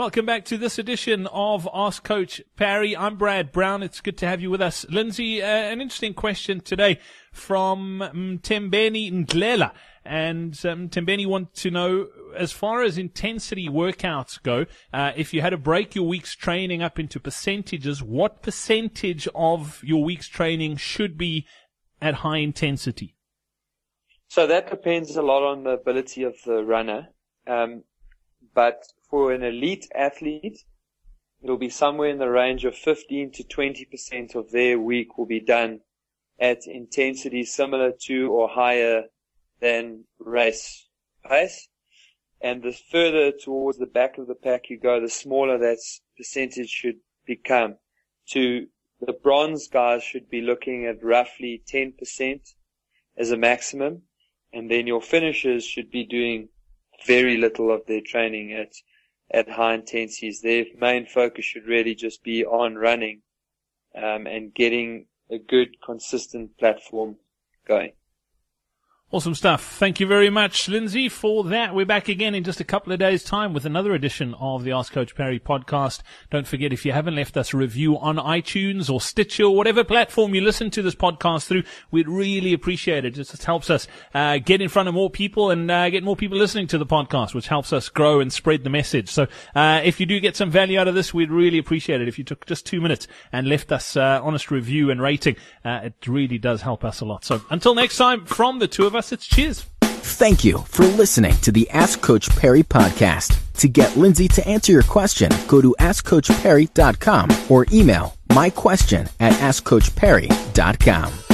Welcome back to this edition of Ask Coach Parry. I'm Brad Brown. It's good to have you with us. Lindsey, uh, an interesting question today from um, Tembeni Ndlela. And um, Tembeni wants to know, as far as intensity workouts go, uh, if you had to break your week's training up into percentages, what percentage of your week's training should be at high intensity? So that depends a lot on the ability of the runner. Um, but for an elite athlete, it'll be somewhere in the range of 15 to 20% of their week will be done at intensity similar to or higher than race pace. And the further towards the back of the pack you go, the smaller that percentage should become. To the bronze guys should be looking at roughly 10% as a maximum. And then your finishers should be doing very little of their training at, at high intensities. Their main focus should really just be on running, um, and getting a good consistent platform going. Awesome stuff. Thank you very much, Lindsey, for that. We're back again in just a couple of days' time with another edition of the Ask Coach Parry podcast. Don't forget, if you haven't left us a review on iTunes or Stitcher or whatever platform you listen to this podcast through, we'd really appreciate it. It just helps us uh, get in front of more people and uh, get more people listening to the podcast, which helps us grow and spread the message. So uh, if you do get some value out of this, we'd really appreciate it if you took just two minutes and left us uh, honest review and rating. Uh, it really does help us a lot. So until next time, from the two of us, us. It's cheers. Thank you for listening to the Ask Coach Parry podcast. To get Lindsey to answer your question, go to AskCoachParry.com or email my question at AskCoachParry.com.